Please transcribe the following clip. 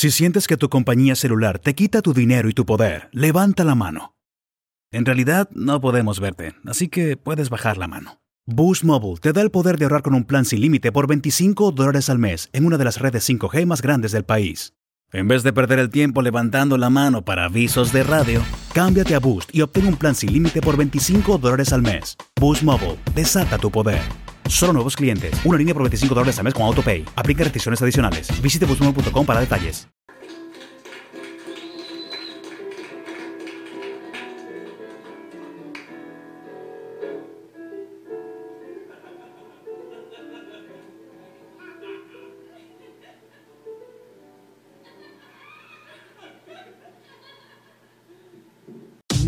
Si sientes que tu compañía celular te quita tu dinero y tu poder, levanta la mano. En realidad, no podemos verte, así que puedes bajar la mano. Boost Mobile te da el poder de ahorrar con un plan sin límite por 25 dólares al mes en una de las redes 5G más grandes del país. En vez de perder el tiempo levantando la mano para avisos de radio, cámbiate a Boost y obtén un plan sin límite por 25 dólares al mes. Boost Mobile, desata tu poder. Solo nuevos clientes. Una línea por 25 dólares al mes con AutoPay. Aplica restricciones adicionales. Visite boostmobile.com para detalles.